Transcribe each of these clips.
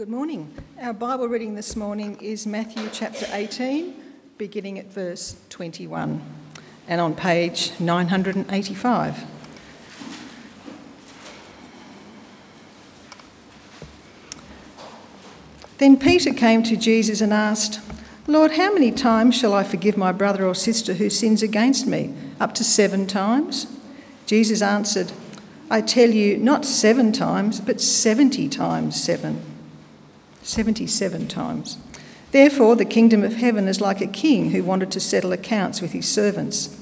Good morning. Our Bible reading this morning is Matthew chapter 18, beginning at verse 21, and on page 985. Then Peter came to Jesus and asked, Lord, how many times shall I forgive my brother or sister who sins against me? Up to seven times? Jesus answered, I tell you, not seven times, but seventy times seven. 77 times. Therefore, the kingdom of heaven is like a king who wanted to settle accounts with his servants.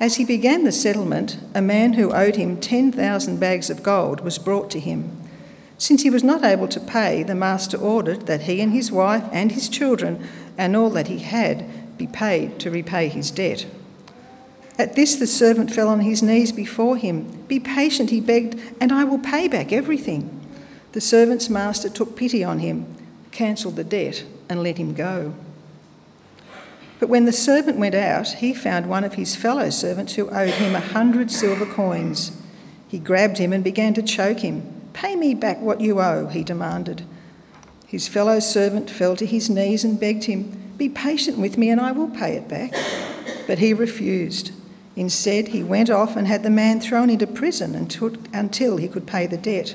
As he began the settlement, a man who owed him 10,000 bags of gold was brought to him. Since he was not able to pay, the master ordered that he and his wife and his children and all that he had be paid to repay his debt. At this, the servant fell on his knees before him. Be patient, he begged, and I will pay back everything. The servant's master took pity on him, cancelled the debt, and let him go. But when the servant went out, he found one of his fellow servants who owed him a hundred silver coins. He grabbed him and began to choke him. Pay me back what you owe, he demanded. His fellow servant fell to his knees and begged him, Be patient with me and I will pay it back. But he refused. Instead, he went off and had the man thrown into prison until he could pay the debt.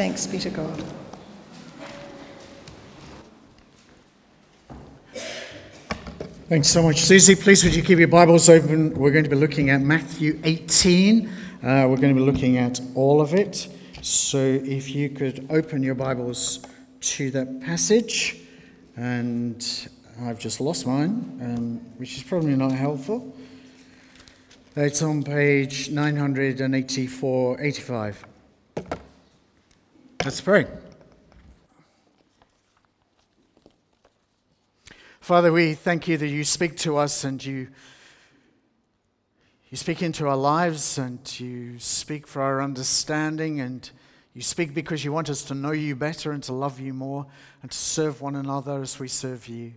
Thanks be to God. Thanks so much, Susie. Please, would you keep your Bibles open? We're going to be looking at Matthew 18. Uh, we're going to be looking at all of it. So, if you could open your Bibles to that passage, and I've just lost mine, um, which is probably not helpful. It's on page 984 85. Let's pray. Father, we thank you that you speak to us and you, you speak into our lives and you speak for our understanding and you speak because you want us to know you better and to love you more and to serve one another as we serve you.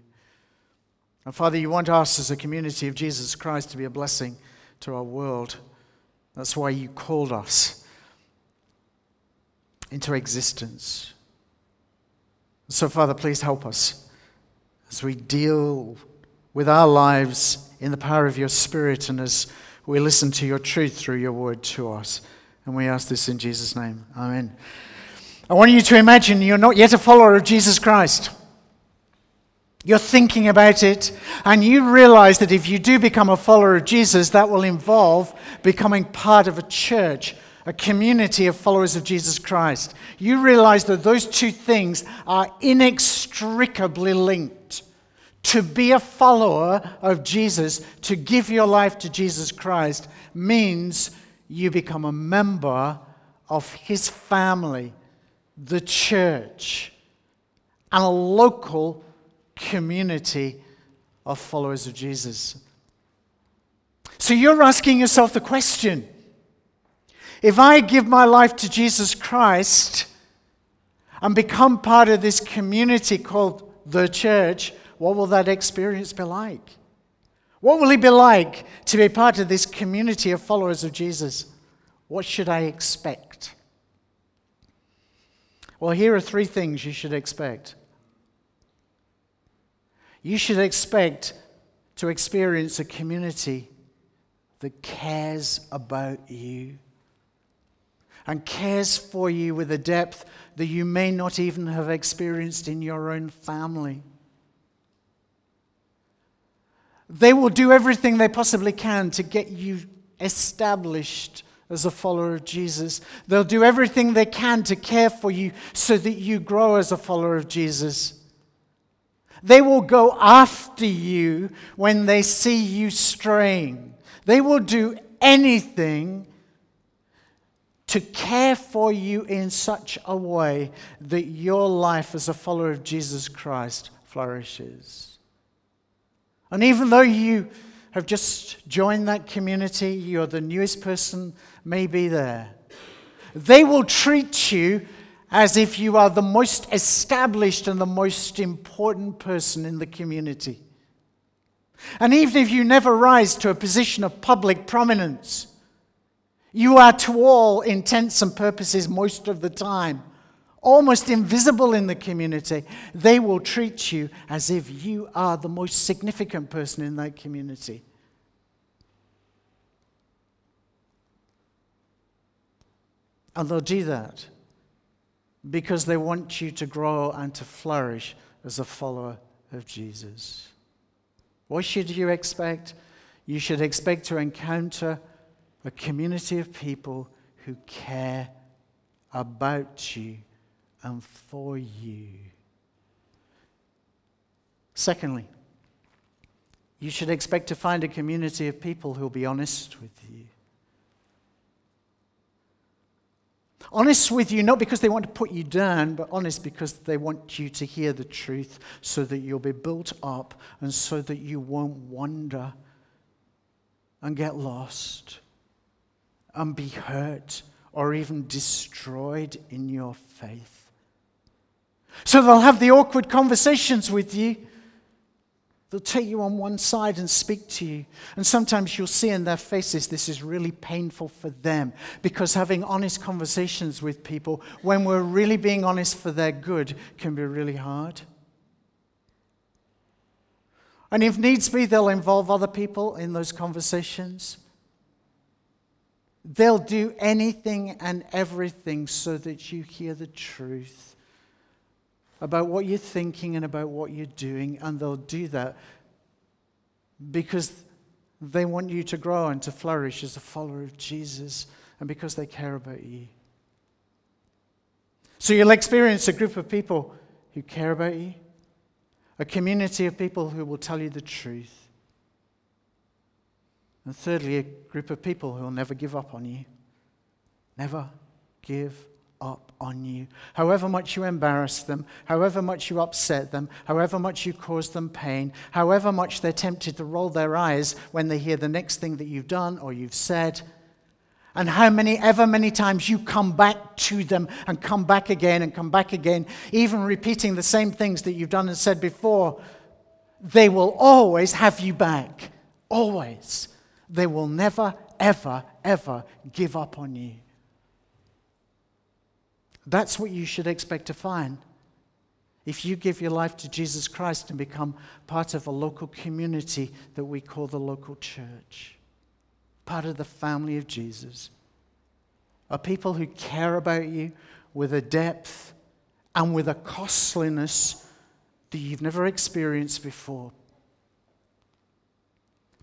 And Father, you want us as a community of Jesus Christ to be a blessing to our world. That's why you called us into existence. So, Father, please help us as we deal with our lives in the power of your Spirit and as we listen to your truth through your word to us. And we ask this in Jesus' name. Amen. I want you to imagine you're not yet a follower of Jesus Christ. You're thinking about it, and you realize that if you do become a follower of Jesus, that will involve becoming part of a church, a community of followers of Jesus Christ, you realize that those two things are inextricably linked. To be a follower of Jesus, to give your life to Jesus Christ, means you become a member of his family, the church, and a local community of followers of Jesus. So you're asking yourself the question if I give my life to Jesus Christ and become part of this community called the church, what will that experience be like? What will it be like to be part of this community of followers of Jesus? What should I expect? Well, here are three things you should expect. You should expect to experience a community that cares about you and cares for you with a depth that you may not even have experienced in your own family. They will do everything they possibly can to get you established as a follower of Jesus. They'll do everything they can to care for you so that you grow as a follower of Jesus. They will go after you when they see you straying. They will do anything to care for you in such a way that your life as a follower of Jesus Christ flourishes. And even though you have just joined that community, you're the newest person maybe there, they will treat you as if you are the most established and the most important person in the community. And even if you never rise to a position of public prominence, you are to all intents and purposes most of the time almost invisible in the community. They will treat you as if you are the most significant person in that community. And they'll do that because they want you to grow and to flourish as a follower of Jesus. What should you expect? You should expect to encounter a community of people who care about you and for you. Secondly, you should expect to find a community of people who will be honest with you. Honest with you, not because they want to put you down, but honest because they want you to hear the truth so that you'll be built up and so that you won't wander and get lost and be hurt or even destroyed in your faith. So they'll have the awkward conversations with you They'll take you on one side and speak to you. And sometimes you'll see in their faces this is really painful for them because having honest conversations with people, when we're really being honest for their good, can be really hard. And if needs be, they'll involve other people in those conversations. They'll do anything and everything so that you hear the truth about what you're thinking and about what you're doing, and they'll do that because they want you to grow and to flourish as a follower of Jesus and because they care about you. So you'll experience a group of people who care about you, a community of people who will tell you the truth. And thirdly, a group of people who will never give up on you. Never give up on you. However much you embarrass them, however much you upset them, however much you cause them pain, however much they're tempted to roll their eyes when they hear the next thing that you've done or you've said, and how many, ever many times you come back to them and come back again and come back again, even repeating the same things that you've done and said before, they will always have you back. Always. They will never, ever, ever give up on you. That's what you should expect to find. If you give your life to Jesus Christ and become part of a local community that we call the local church, part of the family of Jesus, are people who care about you with a depth and with a costliness that you've never experienced before.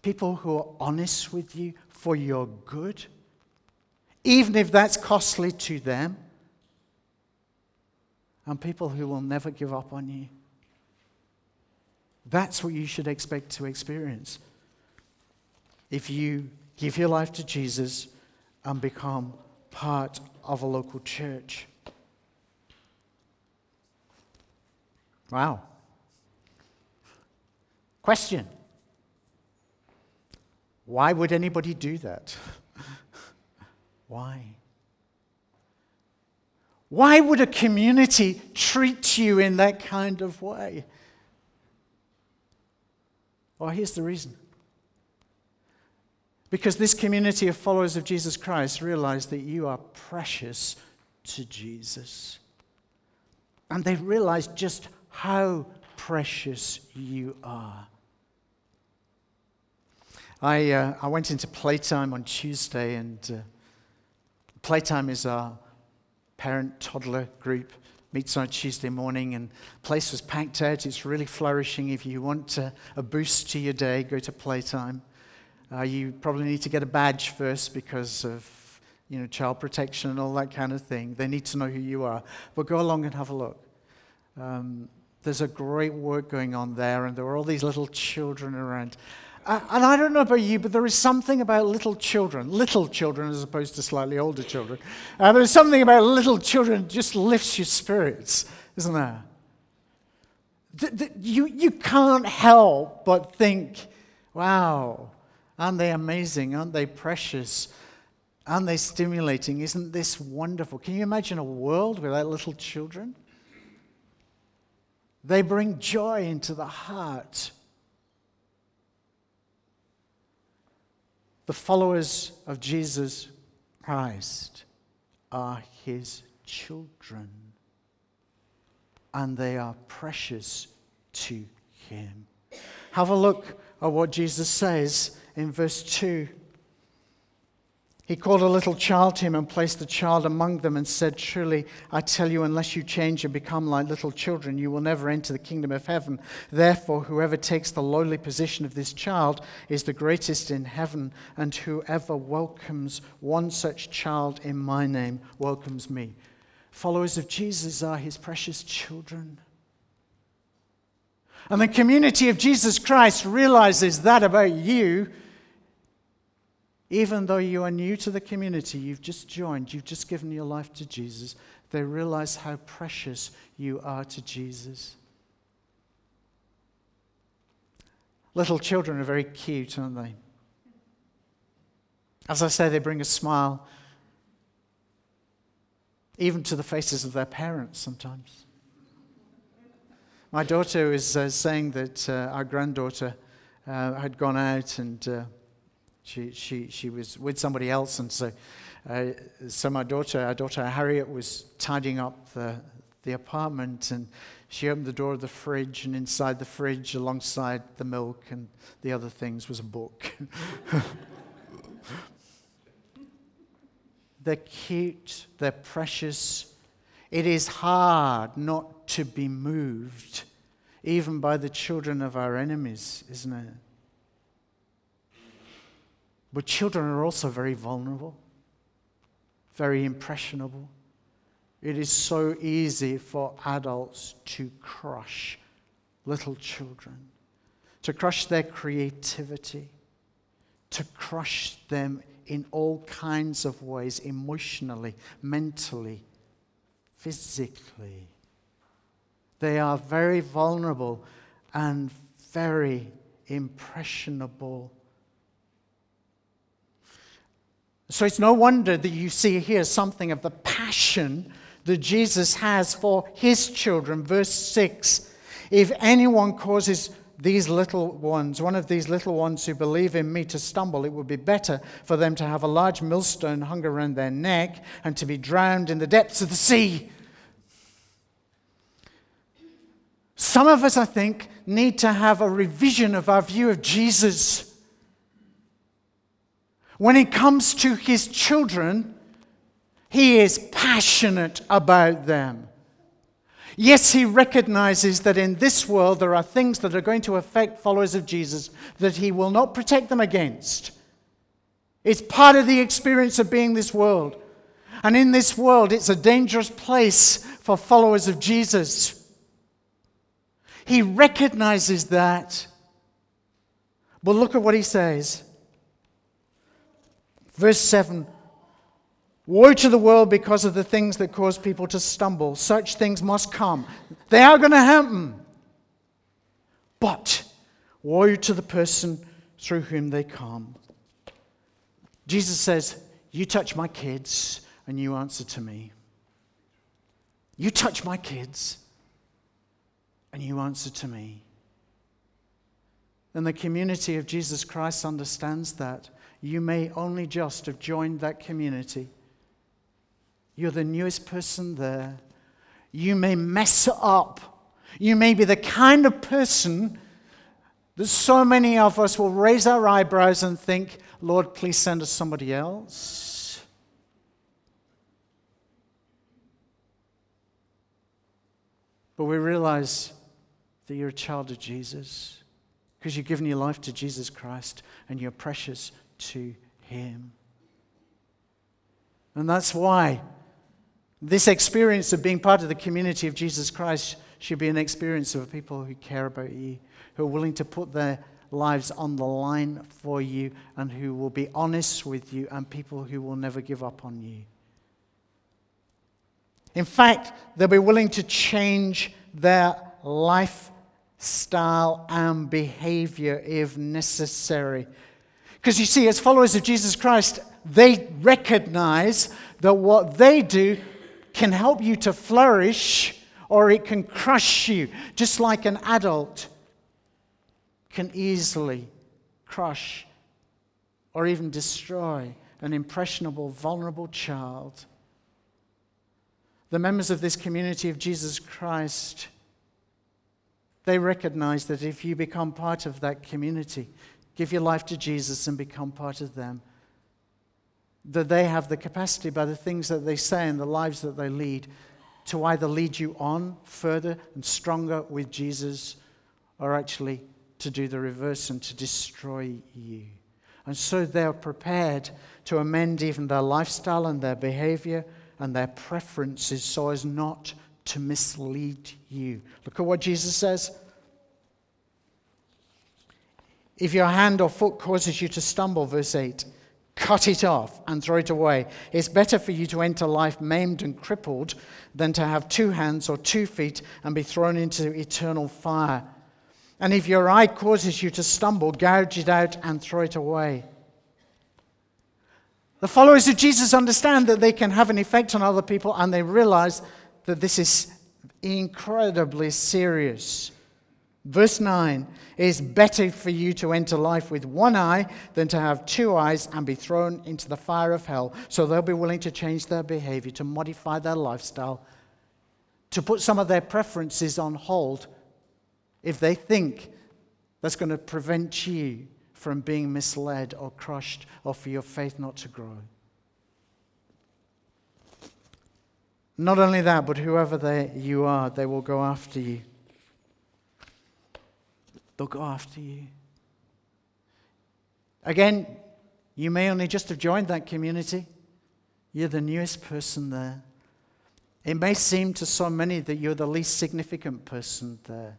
People who are honest with you for your good, even if that's costly to them and people who will never give up on you. That's what you should expect to experience if you give your life to Jesus and become part of a local church. Wow. Question Why would anybody do that? Why? Why would a community treat you in that kind of way? Well, here's the reason. Because this community of followers of Jesus Christ realize that you are precious to Jesus. And they realize just how precious you are. I, uh, I went into playtime on Tuesday, and uh, playtime is our parent toddler group meets on Tuesday morning, and place was packed out. It's really flourishing. If you want a, a boost to your day, go to playtime. Uh, you probably need to get a badge first because of you know child protection and all that kind of thing. They need to know who you are. But go along and have a look. Um, there's a great work going on there, and there are all these little children around. Uh, and I don't know about you, but there is something about little children, little children as opposed to slightly older children. Uh, there's something about little children just lifts your spirits, isn't there? The, the, you, you can't help but think, wow, aren't they amazing? Aren't they precious? Aren't they stimulating? Isn't this wonderful? Can you imagine a world without little children? They bring joy into the heart. The followers of Jesus Christ are his children, and they are precious to him. Have a look at what Jesus says in verse 2. He called a little child to him and placed the child among them and said, Truly, I tell you, unless you change and become like little children, you will never enter the kingdom of heaven. Therefore, whoever takes the lowly position of this child is the greatest in heaven, and whoever welcomes one such child in my name welcomes me. Followers of Jesus are his precious children. And the community of Jesus Christ realizes that about you even though you are new to the community, you've just joined, you've just given your life to Jesus, they realize how precious you are to Jesus. Little children are very cute, aren't they? As I say, they bring a smile even to the faces of their parents sometimes. My daughter was uh, saying that uh, our granddaughter uh, had gone out and uh, she, she, she was with somebody else, and so, uh, so my daughter, our daughter Harriet, was tidying up the, the apartment, and she opened the door of the fridge, and inside the fridge, alongside the milk and the other things, was a book. they're cute, they're precious. It is hard not to be moved, even by the children of our enemies, isn't it? But children are also very vulnerable, very impressionable. It is so easy for adults to crush little children, to crush their creativity, to crush them in all kinds of ways emotionally, mentally, physically. They are very vulnerable and very impressionable So it's no wonder that you see here something of the passion that Jesus has for his children. Verse 6 If anyone causes these little ones, one of these little ones who believe in me to stumble, it would be better for them to have a large millstone hung around their neck and to be drowned in the depths of the sea. Some of us, I think, need to have a revision of our view of Jesus. When it comes to his children, he is passionate about them. Yes, he recognizes that in this world there are things that are going to affect followers of Jesus that he will not protect them against. It's part of the experience of being this world. And in this world, it's a dangerous place for followers of Jesus. He recognizes that. But look at what he says. Verse 7 Woe to the world because of the things that cause people to stumble. Such things must come. They are going to happen. But woe to the person through whom they come. Jesus says, You touch my kids, and you answer to me. You touch my kids, and you answer to me. And the community of Jesus Christ understands that you may only just have joined that community. You're the newest person there. You may mess up. You may be the kind of person that so many of us will raise our eyebrows and think, Lord, please send us somebody else. But we realize that you're a child of Jesus because you've given your life to Jesus Christ and you're precious to Him. And that's why this experience of being part of the community of Jesus Christ should be an experience of people who care about you, who are willing to put their lives on the line for you and who will be honest with you and people who will never give up on you. In fact, they'll be willing to change their lifestyle and behavior if necessary. Because you see, as followers of Jesus Christ, they recognize that what they do can help you to flourish or it can crush you, just like an adult can easily crush or even destroy an impressionable, vulnerable child. The members of this community of Jesus Christ, they recognize that if you become part of that community, give your life to Jesus and become part of them, that they have the capacity by the things that they say and the lives that they lead to either lead you on further and stronger with Jesus or actually to do the reverse and to destroy you. And so they're prepared to amend even their lifestyle and their behavior and their preferences so as not to mislead you. Look at what Jesus says. If your hand or foot causes you to stumble, verse 8, cut it off and throw it away. It's better for you to enter life maimed and crippled than to have two hands or two feet and be thrown into eternal fire. And if your eye causes you to stumble, gouge it out and throw it away. The followers of Jesus understand that they can have an effect on other people and they realize that this is incredibly serious. Verse 9 is better for you to enter life with one eye than to have two eyes and be thrown into the fire of hell. So they'll be willing to change their behavior, to modify their lifestyle, to put some of their preferences on hold if they think that's going to prevent you from being misled or crushed or for your faith not to grow. Not only that, but whoever they, you are, they will go after you. They'll go after you. Again, you may only just have joined that community. You're the newest person there. It may seem to so many that you're the least significant person there.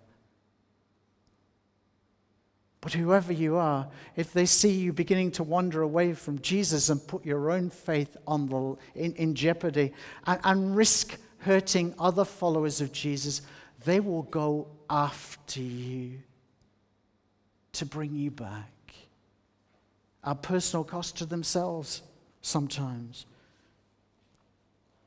But whoever you are, if they see you beginning to wander away from Jesus and put your own faith on the, in, in jeopardy and, and risk hurting other followers of Jesus, they will go after you to bring you back. At personal cost to themselves sometimes.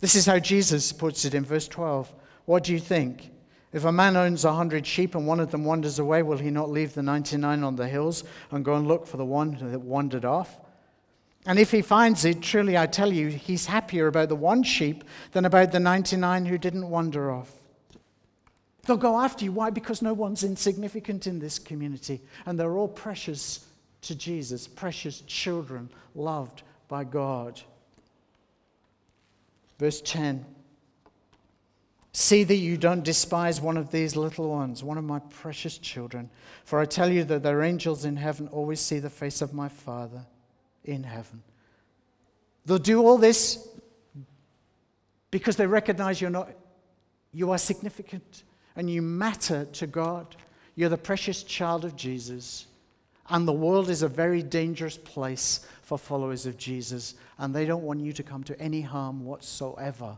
This is how Jesus puts it in verse 12. What do you think? If a man owns a hundred sheep and one of them wanders away, will he not leave the 99 on the hills and go and look for the one that wandered off? And if he finds it, truly I tell you, he's happier about the one sheep than about the 99 who didn't wander off. They'll go after you. Why? Because no one's insignificant in this community. And they're all precious to Jesus, precious children loved by God. Verse 10 See that you don't despise one of these little ones, one of my precious children. For I tell you that their angels in heaven always see the face of my Father in heaven. They'll do all this because they recognize you're not, you are significant and you matter to God. You're the precious child of Jesus. And the world is a very dangerous place for followers of Jesus, and they don't want you to come to any harm whatsoever.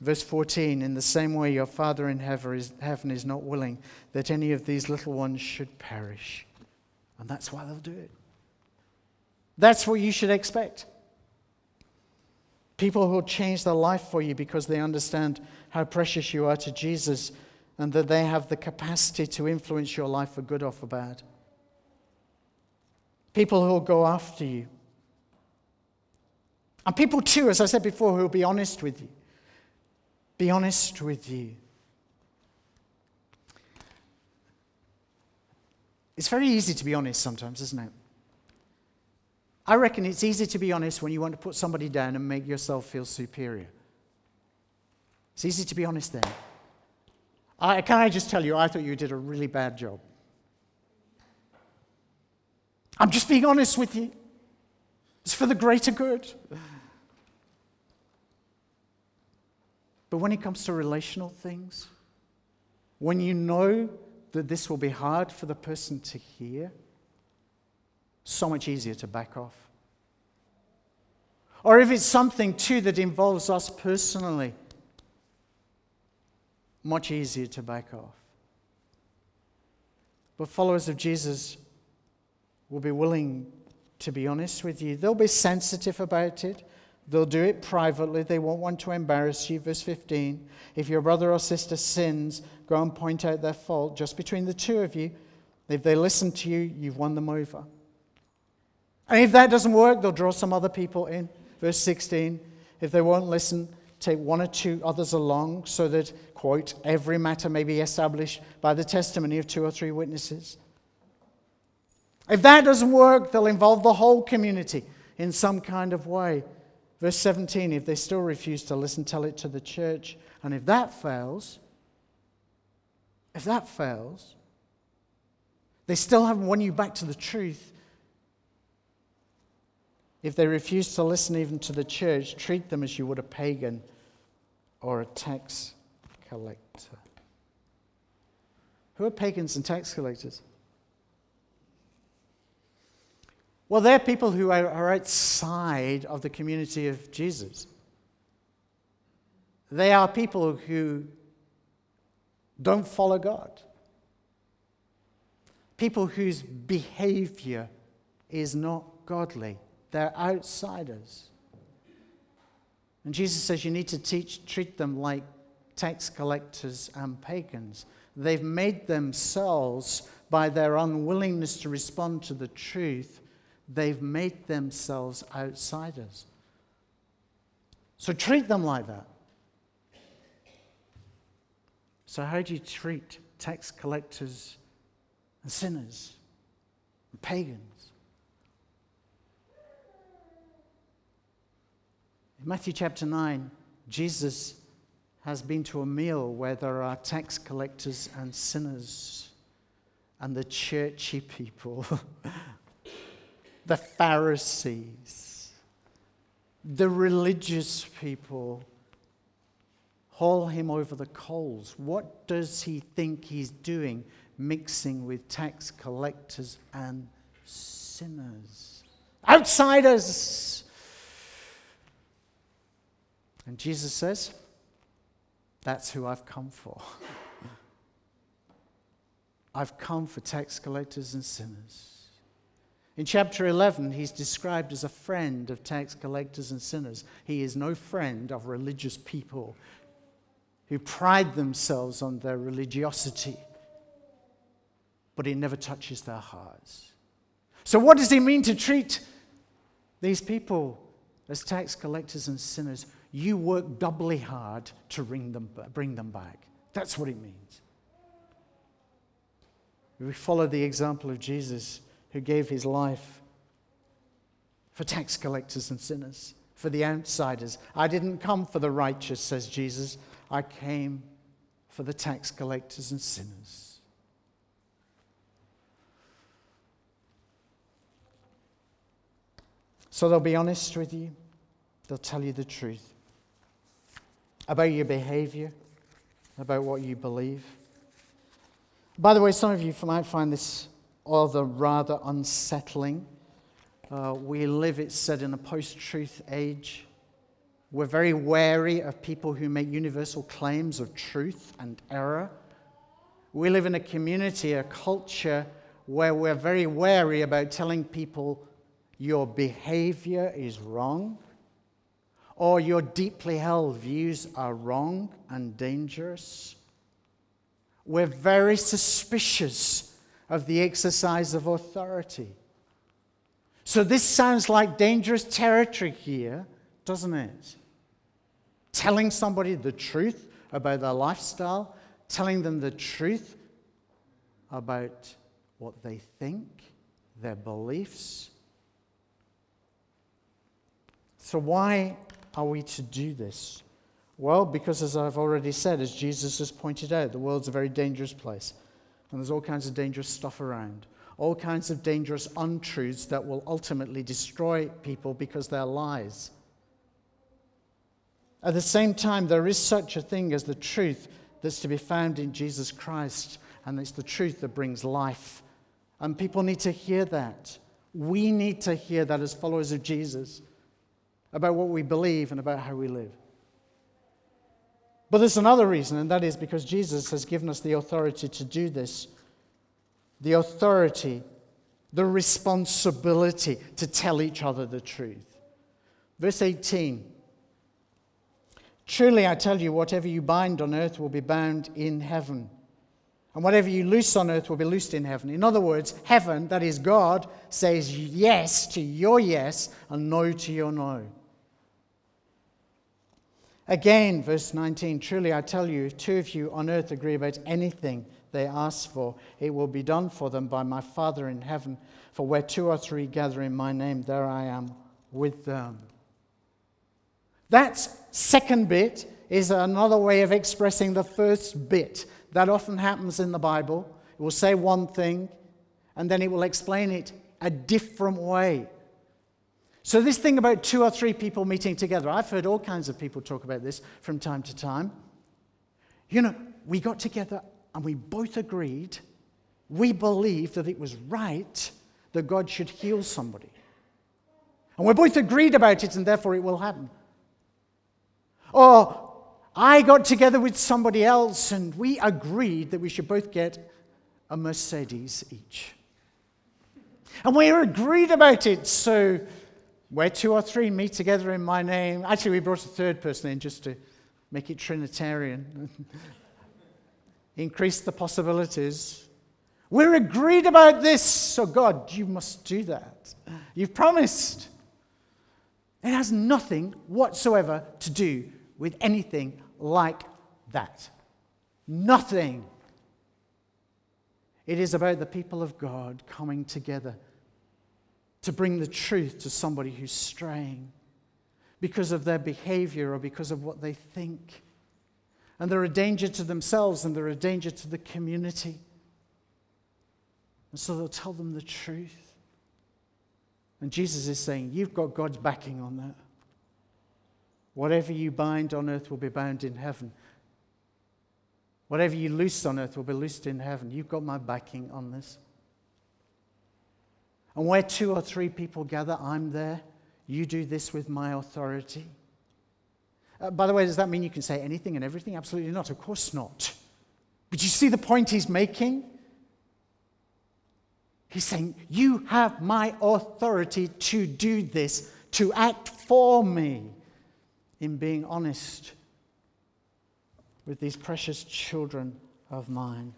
Verse 14 In the same way, your Father in heaven is not willing that any of these little ones should perish. And that's why they'll do it. That's what you should expect. People who will change their life for you because they understand how precious you are to Jesus and that they have the capacity to influence your life for good or for bad. People who will go after you. And people, too, as I said before, who will be honest with you. Be honest with you. It's very easy to be honest sometimes, isn't it? I reckon it's easy to be honest when you want to put somebody down and make yourself feel superior. It's easy to be honest then. I, can I just tell you, I thought you did a really bad job. I'm just being honest with you. It's for the greater good. But when it comes to relational things, when you know that this will be hard for the person to hear, so much easier to back off. Or if it's something too that involves us personally, much easier to back off. But followers of Jesus will be willing to be honest with you. They'll be sensitive about it. They'll do it privately. They won't want to embarrass you. Verse 15 If your brother or sister sins, go and point out their fault just between the two of you. If they listen to you, you've won them over. And if that doesn't work, they'll draw some other people in. Verse 16 If they won't listen, take one or two others along so that, quote, every matter may be established by the testimony of two or three witnesses. If that doesn't work, they'll involve the whole community in some kind of way. Verse 17 if they still refuse to listen, tell it to the church. And if that fails, if that fails, they still haven't won you back to the truth. If they refuse to listen even to the church, treat them as you would a pagan or a tax collector. Who are pagans and tax collectors? Well, they're people who are outside of the community of Jesus. They are people who don't follow God. People whose behavior is not godly. They're outsiders. And Jesus says you need to teach, treat them like tax collectors and pagans. They've made themselves, by their unwillingness to respond to the truth, they've made themselves outsiders. So treat them like that. So, how do you treat tax collectors and sinners and pagans? Matthew chapter 9, Jesus has been to a meal where there are tax collectors and sinners and the churchy people the Pharisees, the religious people haul him over the coals. What does he think he's doing mixing with tax collectors and sinners? Outsiders! And Jesus says, That's who I've come for. I've come for tax collectors and sinners. In chapter 11, he's described as a friend of tax collectors and sinners. He is no friend of religious people who pride themselves on their religiosity, but he never touches their hearts. So, what does he mean to treat these people as tax collectors and sinners? You work doubly hard to bring them, bring them back. That's what it means. We follow the example of Jesus who gave his life for tax collectors and sinners, for the outsiders. I didn't come for the righteous, says Jesus. I came for the tax collectors and sinners. So they'll be honest with you, they'll tell you the truth about your behavior, about what you believe. By the way, some of you might find this or the rather unsettling. Uh, we live, it's said, in a post truth age. We're very wary of people who make universal claims of truth and error. We live in a community, a culture where we're very wary about telling people your behavior is wrong or your deeply held views are wrong and dangerous. We're very suspicious of the exercise of authority. So, this sounds like dangerous territory here, doesn't it? Telling somebody the truth about their lifestyle, telling them the truth about what they think, their beliefs. So, why are we to do this? Well, because as I've already said, as Jesus has pointed out, the world's a very dangerous place. And there's all kinds of dangerous stuff around, all kinds of dangerous untruths that will ultimately destroy people because they're lies. At the same time, there is such a thing as the truth that's to be found in Jesus Christ, and it's the truth that brings life. And people need to hear that. We need to hear that as followers of Jesus about what we believe and about how we live. But there's another reason, and that is because Jesus has given us the authority to do this the authority, the responsibility to tell each other the truth. Verse 18 Truly I tell you, whatever you bind on earth will be bound in heaven. And whatever you loose on earth will be loosed in heaven. In other words, heaven, that is God, says yes to your yes and no to your no. Again, verse 19 Truly I tell you, if two of you on earth agree about anything they ask for, it will be done for them by my Father in heaven. For where two or three gather in my name, there I am with them. That second bit is another way of expressing the first bit. That often happens in the Bible. It will say one thing, and then it will explain it a different way. So, this thing about two or three people meeting together, I've heard all kinds of people talk about this from time to time. You know, we got together and we both agreed, we believed that it was right that God should heal somebody. And we both agreed about it, and therefore it will happen. Or I got together with somebody else and we agreed that we should both get a Mercedes each. And we agreed about it, so where two or three meet together in my name. Actually, we brought a third person in just to make it Trinitarian, increase the possibilities. We're agreed about this, so God, you must do that. You've promised. It has nothing whatsoever to do with anything like that. Nothing. It is about the people of God coming together to bring the truth to somebody who's straying because of their behavior or because of what they think. And they're a danger to themselves and they're a danger to the community. And so they'll tell them the truth. And Jesus is saying, You've got God's backing on that. Whatever you bind on earth will be bound in heaven. Whatever you loose on earth will be loosed in heaven. You've got my backing on this. And where two or three people gather, I'm there. You do this with my authority. Uh, by the way, does that mean you can say anything and everything? Absolutely not. Of course not. But you see the point he's making? He's saying, You have my authority to do this, to act for me in being honest with these precious children of mine.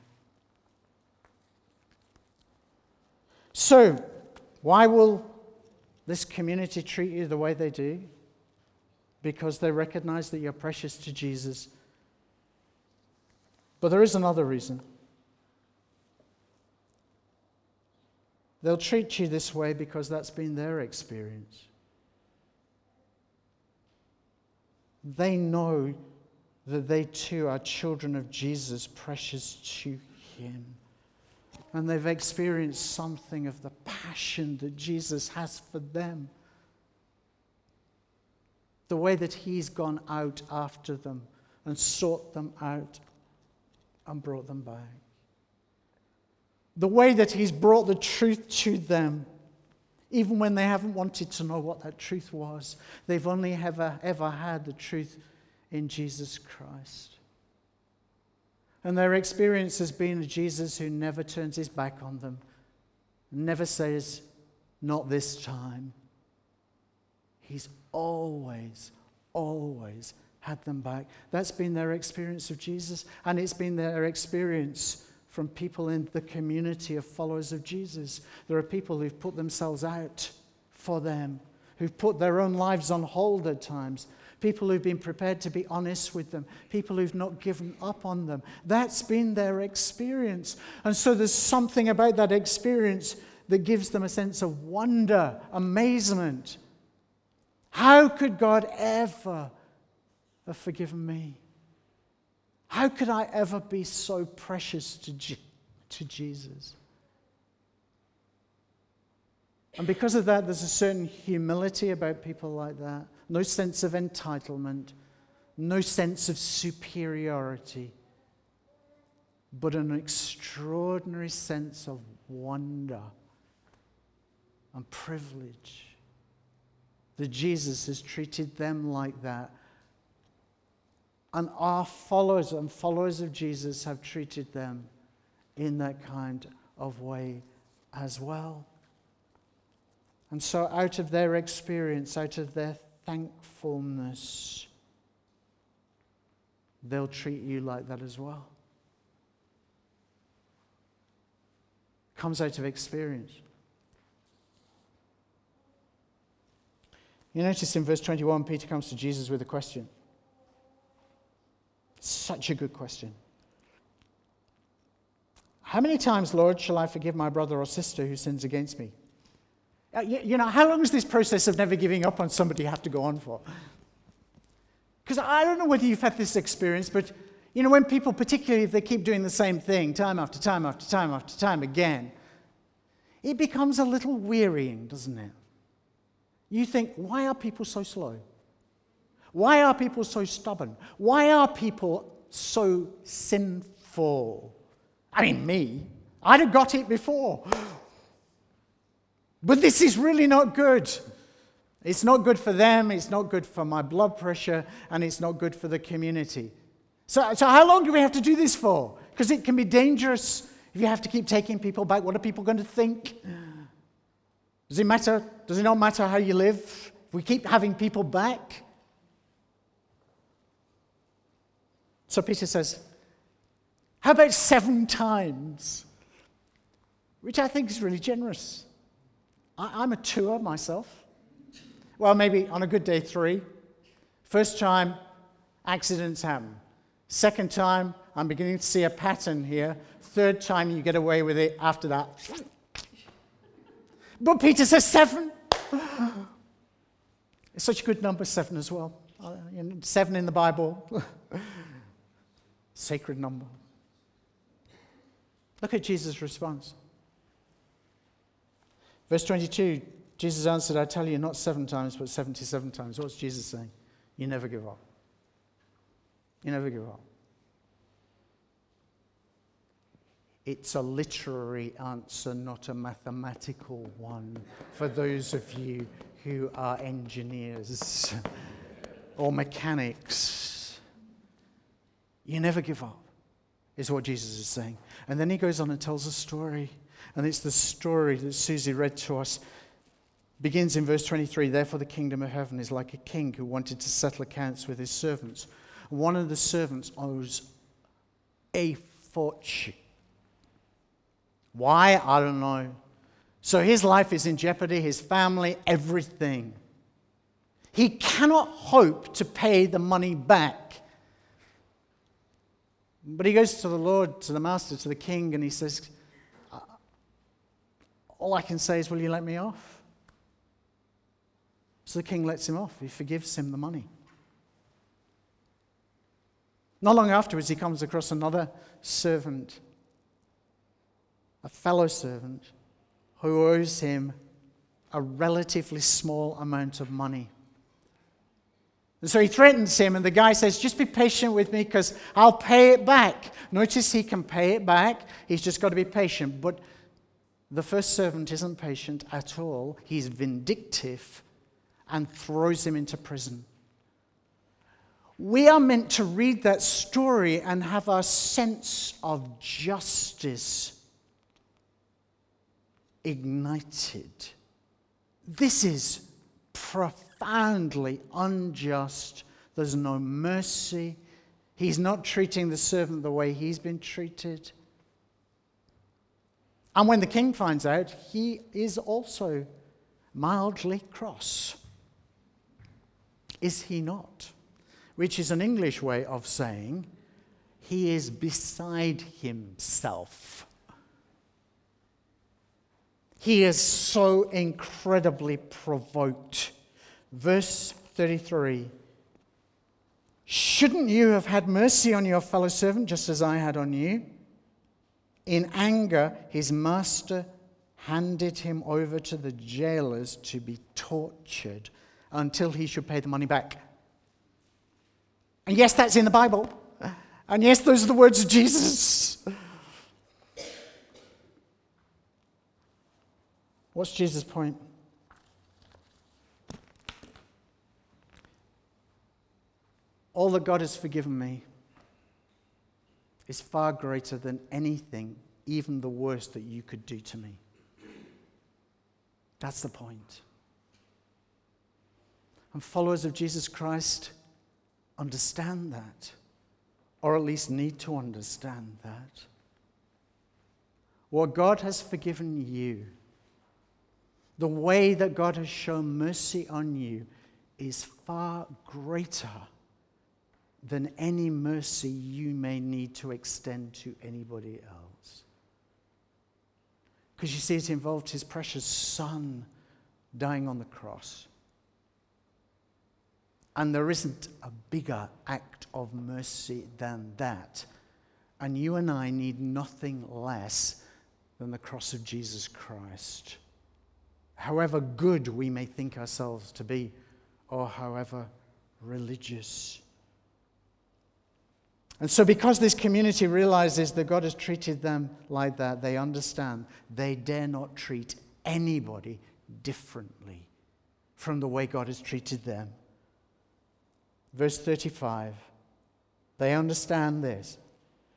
So, why will this community treat you the way they do? Because they recognize that you're precious to Jesus. But there is another reason. They'll treat you this way because that's been their experience. They know that they too are children of Jesus, precious to Him. And they've experienced something of the passion that Jesus has for them. The way that He's gone out after them and sought them out and brought them back. The way that He's brought the truth to them even when they haven't wanted to know what that truth was. They've only ever, ever had the truth in Jesus Christ. And their experience has been a Jesus who never turns his back on them, never says, Not this time. He's always, always had them back. That's been their experience of Jesus, and it's been their experience from people in the community of followers of Jesus. There are people who've put themselves out for them, who've put their own lives on hold at times, people who've been prepared to be honest with them, people who've not given up on them. That's been their experience. And so there's something about that experience that gives them a sense of wonder, amazement. How could God ever have forgiven me? How could I ever be so precious to, to Jesus? And because of that, there's a certain humility about people like that. No sense of entitlement, no sense of superiority. but an extraordinary sense of wonder and privilege that Jesus has treated them like that. And our followers and followers of Jesus have treated them in that kind of way as well. And so, out of their experience, out of their thankfulness, they'll treat you like that as well. Comes out of experience. You notice in verse 21, Peter comes to Jesus with a question. Such a good question. How many times, Lord, shall I forgive my brother or sister who sins against me? Uh, you know, how long does this process of never giving up on somebody have to go on for? Because I don't know whether you've had this experience, but you know, when people, particularly if they keep doing the same thing time after time after time after time again, it becomes a little wearying, doesn't it? You think, why are people so slow? Why are people so stubborn? Why are people so sinful? I mean, me. I'd have got it before. But this is really not good. It's not good for them, it's not good for my blood pressure, and it's not good for the community. So, so how long do we have to do this for? Because it can be dangerous if you have to keep taking people back. What are people going to think? Does it matter? Does it not matter how you live? If we keep having people back? So Peter says, How about seven times? Which I think is really generous. I, am a tour myself. Well, maybe on a good day, three. First time, accidents happen. Second time, I'm beginning to see a pattern here. Third time, you get away with it. After that, but Peter says seven. It's such a good number, seven as well. Uh, seven in the Bible, sacred number. Look at Jesus' response. Verse 22 Jesus answered, I tell you, not seven times, but 77 times. What's Jesus saying? You never give up. You never give up. It's a literary answer, not a mathematical one, for those of you who are engineers or mechanics. You never give up, is what Jesus is saying. And then he goes on and tells a story. And it's the story that Susie read to us. Begins in verse 23 Therefore, the kingdom of heaven is like a king who wanted to settle accounts with his servants. One of the servants owes a fortune. Why? I don't know. So his life is in jeopardy, his family, everything. He cannot hope to pay the money back. But he goes to the Lord, to the master, to the king, and he says, uh, all I can say is, Will you let me off? So the king lets him off. He forgives him the money. Not long afterwards, he comes across another servant, a fellow servant, who owes him a relatively small amount of money. And so he threatens him, and the guy says, Just be patient with me because I'll pay it back. Notice he can pay it back, he's just got to be patient. But the first servant isn't patient at all, he's vindictive and throws him into prison. We are meant to read that story and have our sense of justice ignited. This is profoundly unjust. There's no mercy. He's not treating the servant the way he's been treated. And when the king finds out, he is also mildly cross. Is he not? Which is an English way of saying he is beside himself. He is so incredibly provoked. Verse 33 Shouldn't you have had mercy on your fellow servant just as I had on you? In anger, his master handed him over to the jailers to be tortured until he should pay the money back. And yes, that's in the Bible. And yes, those are the words of Jesus. What's Jesus' point? All that God has forgiven me is far greater than anything, even the worst that you could do to me. That's the point. And followers of Jesus Christ understand that, or at least need to understand that. What God has forgiven you, the way that God has shown mercy on you, is far greater than any mercy you may need to extend to anybody else. Because you see, it involved his precious son dying on the cross. And there isn't a bigger act of mercy than that. And you and I need nothing less than the cross of Jesus Christ. However good we may think ourselves to be, or however religious. And so, because this community realizes that God has treated them like that, they understand they dare not treat anybody differently from the way God has treated them. Verse 35 they understand this.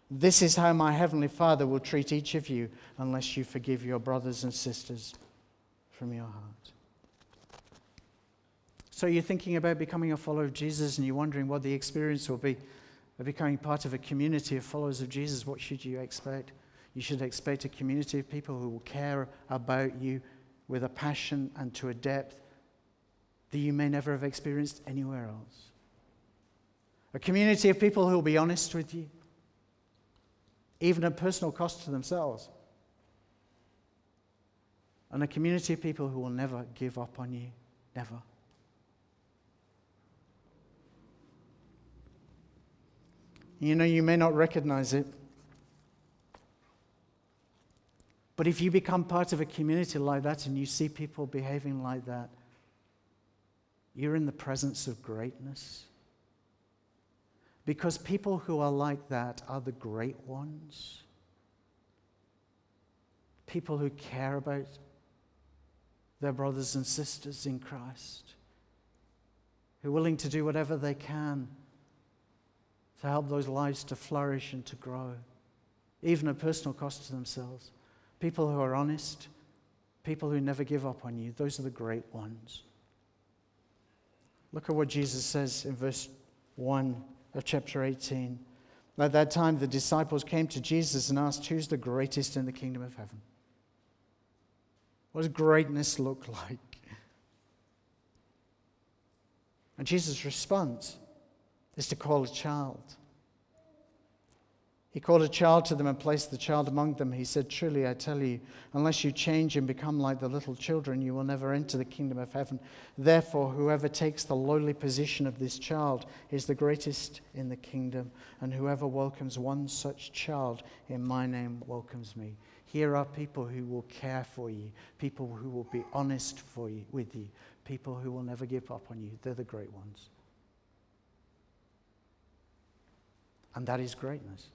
This is how my heavenly Father will treat each of you unless you forgive your brothers and sisters from your heart. So you're thinking about becoming a follower of Jesus and you're wondering what the experience will be of becoming part of a community of followers of Jesus. What should you expect? You should expect a community of people who will care about you with a passion and to a depth that you may never have experienced anywhere else. A community of people who will be honest with you, even at personal cost to themselves. And a community of people who will never give up on you. Never. You know, you may not recognize it. But if you become part of a community like that and you see people behaving like that, you're in the presence of greatness. Because people who are like that are the great ones. People who care about their brothers and sisters in Christ, who are willing to do whatever they can to help those lives to flourish and to grow, even at personal cost to themselves. People who are honest, people who never give up on you, those are the great ones. Look at what Jesus says in verse 1 of chapter 18. At that time, the disciples came to Jesus and asked, Who's the greatest in the kingdom of heaven? What does greatness look like? And Jesus' response is to call a child. He called a child to them and placed the child among them. He said, Truly, I tell you, unless you change and become like the little children, you will never enter the kingdom of heaven. Therefore, whoever takes the lowly position of this child is the greatest in the kingdom, and whoever welcomes one such child in my name welcomes me. Here are people who will care for you, people who will be honest for you, with you, people who will never give up on you. They're the great ones. And that is greatness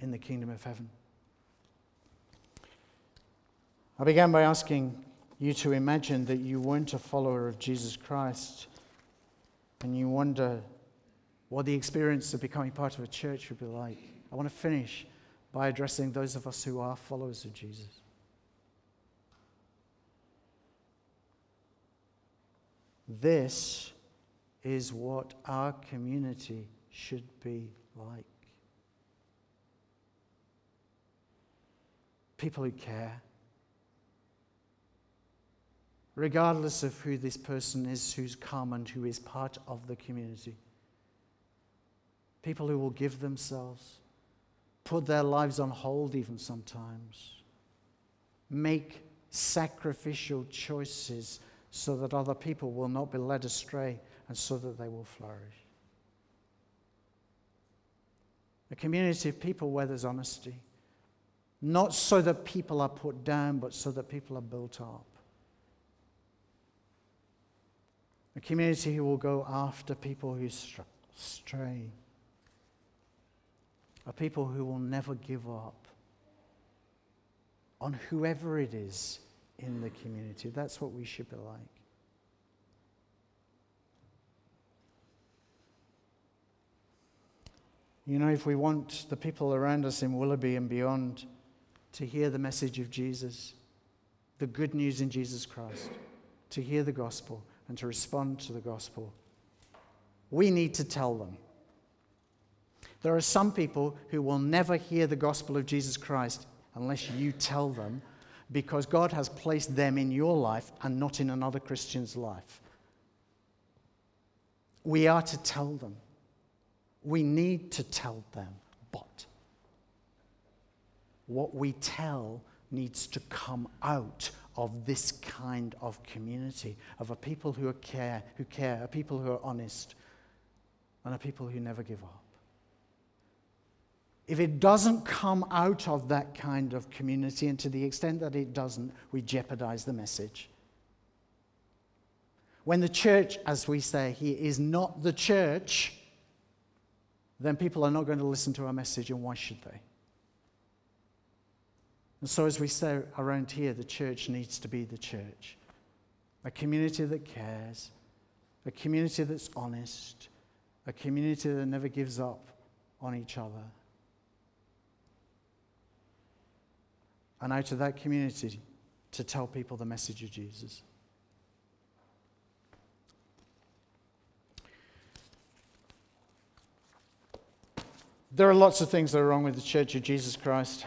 in the kingdom of heaven. I began by asking you to imagine that you weren't a follower of Jesus Christ and you wonder what the experience of becoming part of a church would be like. I want to finish by addressing those of us who are followers of Jesus. This is what our community should be like. people who care. Regardless of who this person is who's come and who is part of the community. People who will give themselves, put their lives on hold even sometimes, make sacrificial choices so that other people will not be led astray and so that they will flourish. A community of people where there's honesty not so that people are put down, but so that people are built up. A community who will go after people who stray. A people who will never give up on whoever it is in the community. That's what we should be like. You know, if we want the people around us in Willoughby and beyond to hear the message of Jesus, the good news in Jesus Christ, to hear the gospel and to respond to the gospel, we need to tell them. There are some people who will never hear the gospel of Jesus Christ unless you tell them because God has placed them in your life and not in another Christian's life. We are to tell them. We need to tell them, but what we tell needs to come out of this kind of community of a people who care, who care, a people who are honest, and a people who never give up. If it doesn't come out of that kind of community, and to the extent that it doesn't, we jeopardize the message. When the church, as we say here, is not the church, then people are not going to listen to our message, and why should they? And so, as we say around here, the church needs to be the church a community that cares, a community that's honest, a community that never gives up on each other. And out of that community, to tell people the message of Jesus. There are lots of things that are wrong with the Church of Jesus Christ.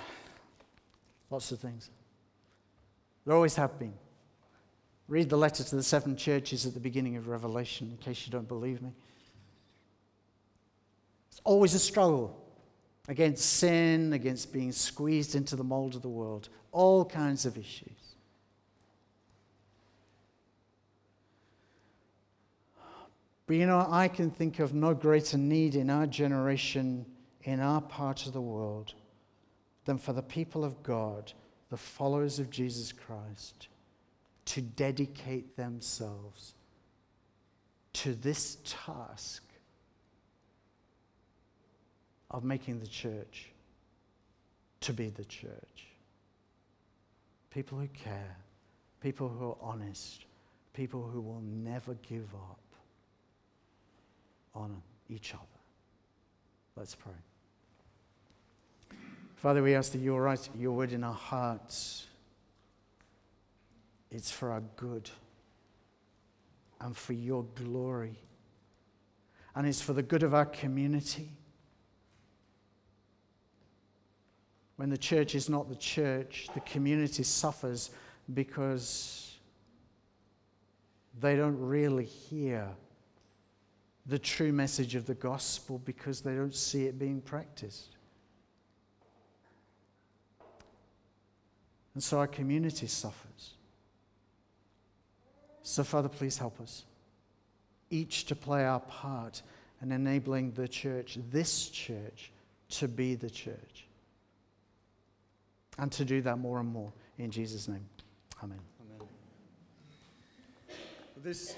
Lots of things. There always have been. Read the letter to the seven churches at the beginning of Revelation, in case you don't believe me. It's always a struggle against sin, against being squeezed into the mold of the world, all kinds of issues. But you know, I can think of no greater need in our generation in our part of the world than for the people of God, the followers of Jesus Christ, to dedicate themselves to this task of making the church to be the church. People who care, people who are honest, people who will never give up on each other. Let's pray. Father, we ask that you write your word in our hearts. It's for our good and for your glory. And it's for the good of our community. When the church is not the church, the community suffers because they don't really hear the true message of the gospel because they don't see it being practiced. And so our community suffers. So, Father, please help us, each to play our part in enabling the church, this church, to be the church. And to do that more and more in Jesus' name. Amen. Amen. This is